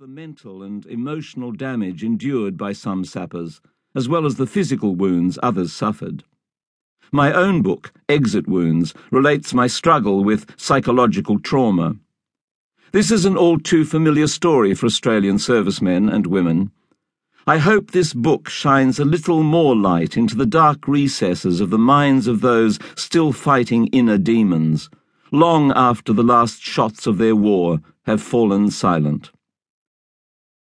the mental and emotional damage endured by some sappers, as well as the physical wounds others suffered. My own book, Exit Wounds, relates my struggle with psychological trauma. This is an all too familiar story for Australian servicemen and women. I hope this book shines a little more light into the dark recesses of the minds of those still fighting inner demons, long after the last shots of their war have fallen silent.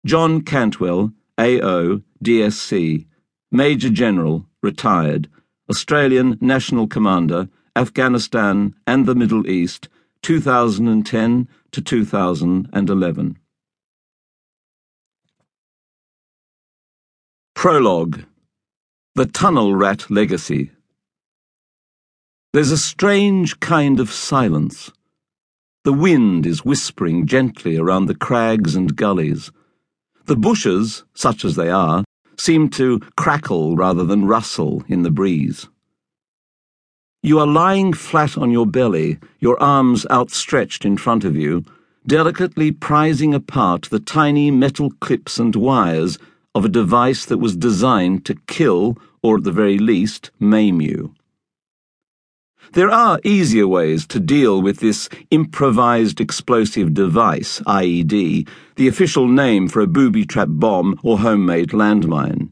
John Cantwell, AO, DSC, Major General, retired, Australian National Commander, Afghanistan and the Middle East, 2010 to 2011. Prologue The Tunnel Rat Legacy. There's a strange kind of silence. The wind is whispering gently around the crags and gullies. The bushes, such as they are, seem to crackle rather than rustle in the breeze. You are lying flat on your belly, your arms outstretched in front of you, delicately prizing apart the tiny metal clips and wires of a device that was designed to kill, or at the very least, maim you. There are easier ways to deal with this improvised explosive device, IED, the official name for a booby trap bomb or homemade landmine.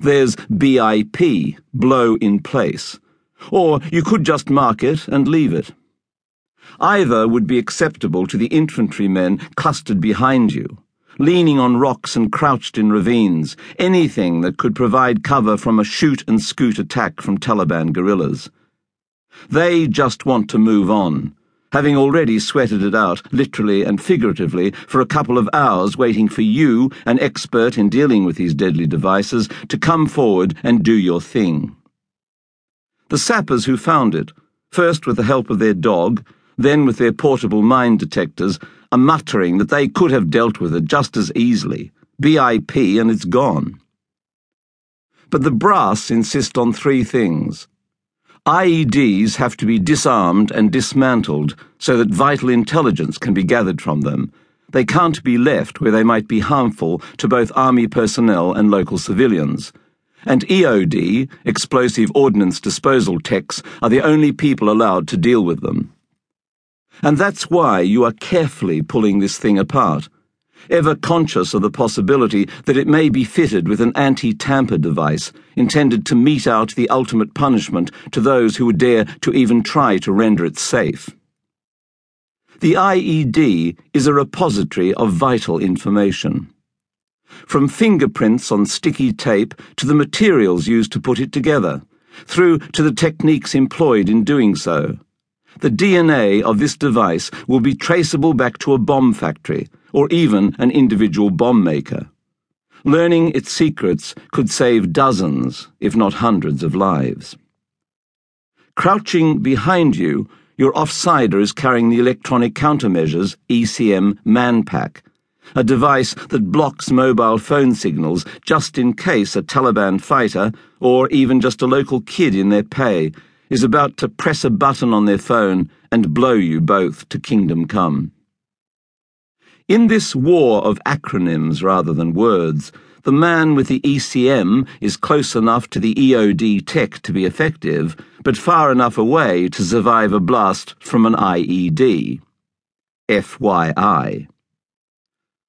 There's BIP, blow in place, or you could just mark it and leave it. Either would be acceptable to the infantrymen clustered behind you, leaning on rocks and crouched in ravines, anything that could provide cover from a shoot and scoot attack from Taliban guerrillas. They just want to move on, having already sweated it out, literally and figuratively, for a couple of hours waiting for you, an expert in dealing with these deadly devices, to come forward and do your thing. The sappers who found it, first with the help of their dog, then with their portable mine detectors, are muttering that they could have dealt with it just as easily. BIP and it's gone. But the brass insist on three things. IEDs have to be disarmed and dismantled so that vital intelligence can be gathered from them. They can't be left where they might be harmful to both Army personnel and local civilians. And EOD, explosive ordnance disposal techs, are the only people allowed to deal with them. And that's why you are carefully pulling this thing apart ever conscious of the possibility that it may be fitted with an anti tamper device intended to mete out the ultimate punishment to those who would dare to even try to render it safe. The IED is a repository of vital information. From fingerprints on sticky tape to the materials used to put it together, through to the techniques employed in doing so. The DNA of this device will be traceable back to a bomb factory or even an individual bomb maker. Learning its secrets could save dozens, if not hundreds, of lives. Crouching behind you, your offsider is carrying the Electronic Countermeasures ECM Manpack, a device that blocks mobile phone signals just in case a Taliban fighter, or even just a local kid in their pay, is about to press a button on their phone and blow you both to kingdom come. In this war of acronyms rather than words, the man with the ECM is close enough to the EOD tech to be effective, but far enough away to survive a blast from an IED. FYI.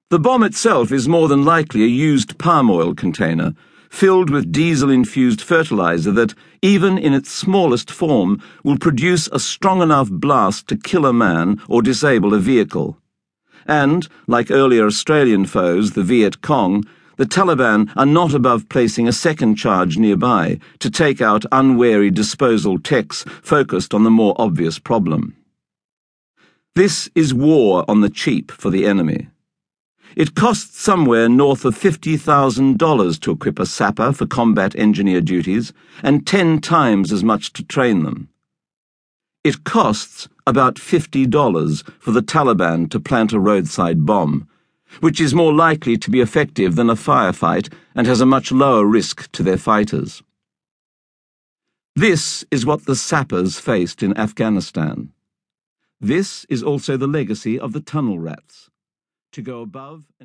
The bomb itself is more than likely a used palm oil container, filled with diesel infused fertilizer that, even in its smallest form, will produce a strong enough blast to kill a man or disable a vehicle and, like earlier Australian foes, the Viet Cong, the Taliban are not above placing a second charge nearby to take out unwary disposal techs focused on the more obvious problem. This is war on the cheap for the enemy. It costs somewhere north of $50,000 to equip a sapper for combat engineer duties, and ten times as much to train them. It costs about $50 for the Taliban to plant a roadside bomb, which is more likely to be effective than a firefight and has a much lower risk to their fighters. This is what the sappers faced in Afghanistan. This is also the legacy of the tunnel rats. To go above and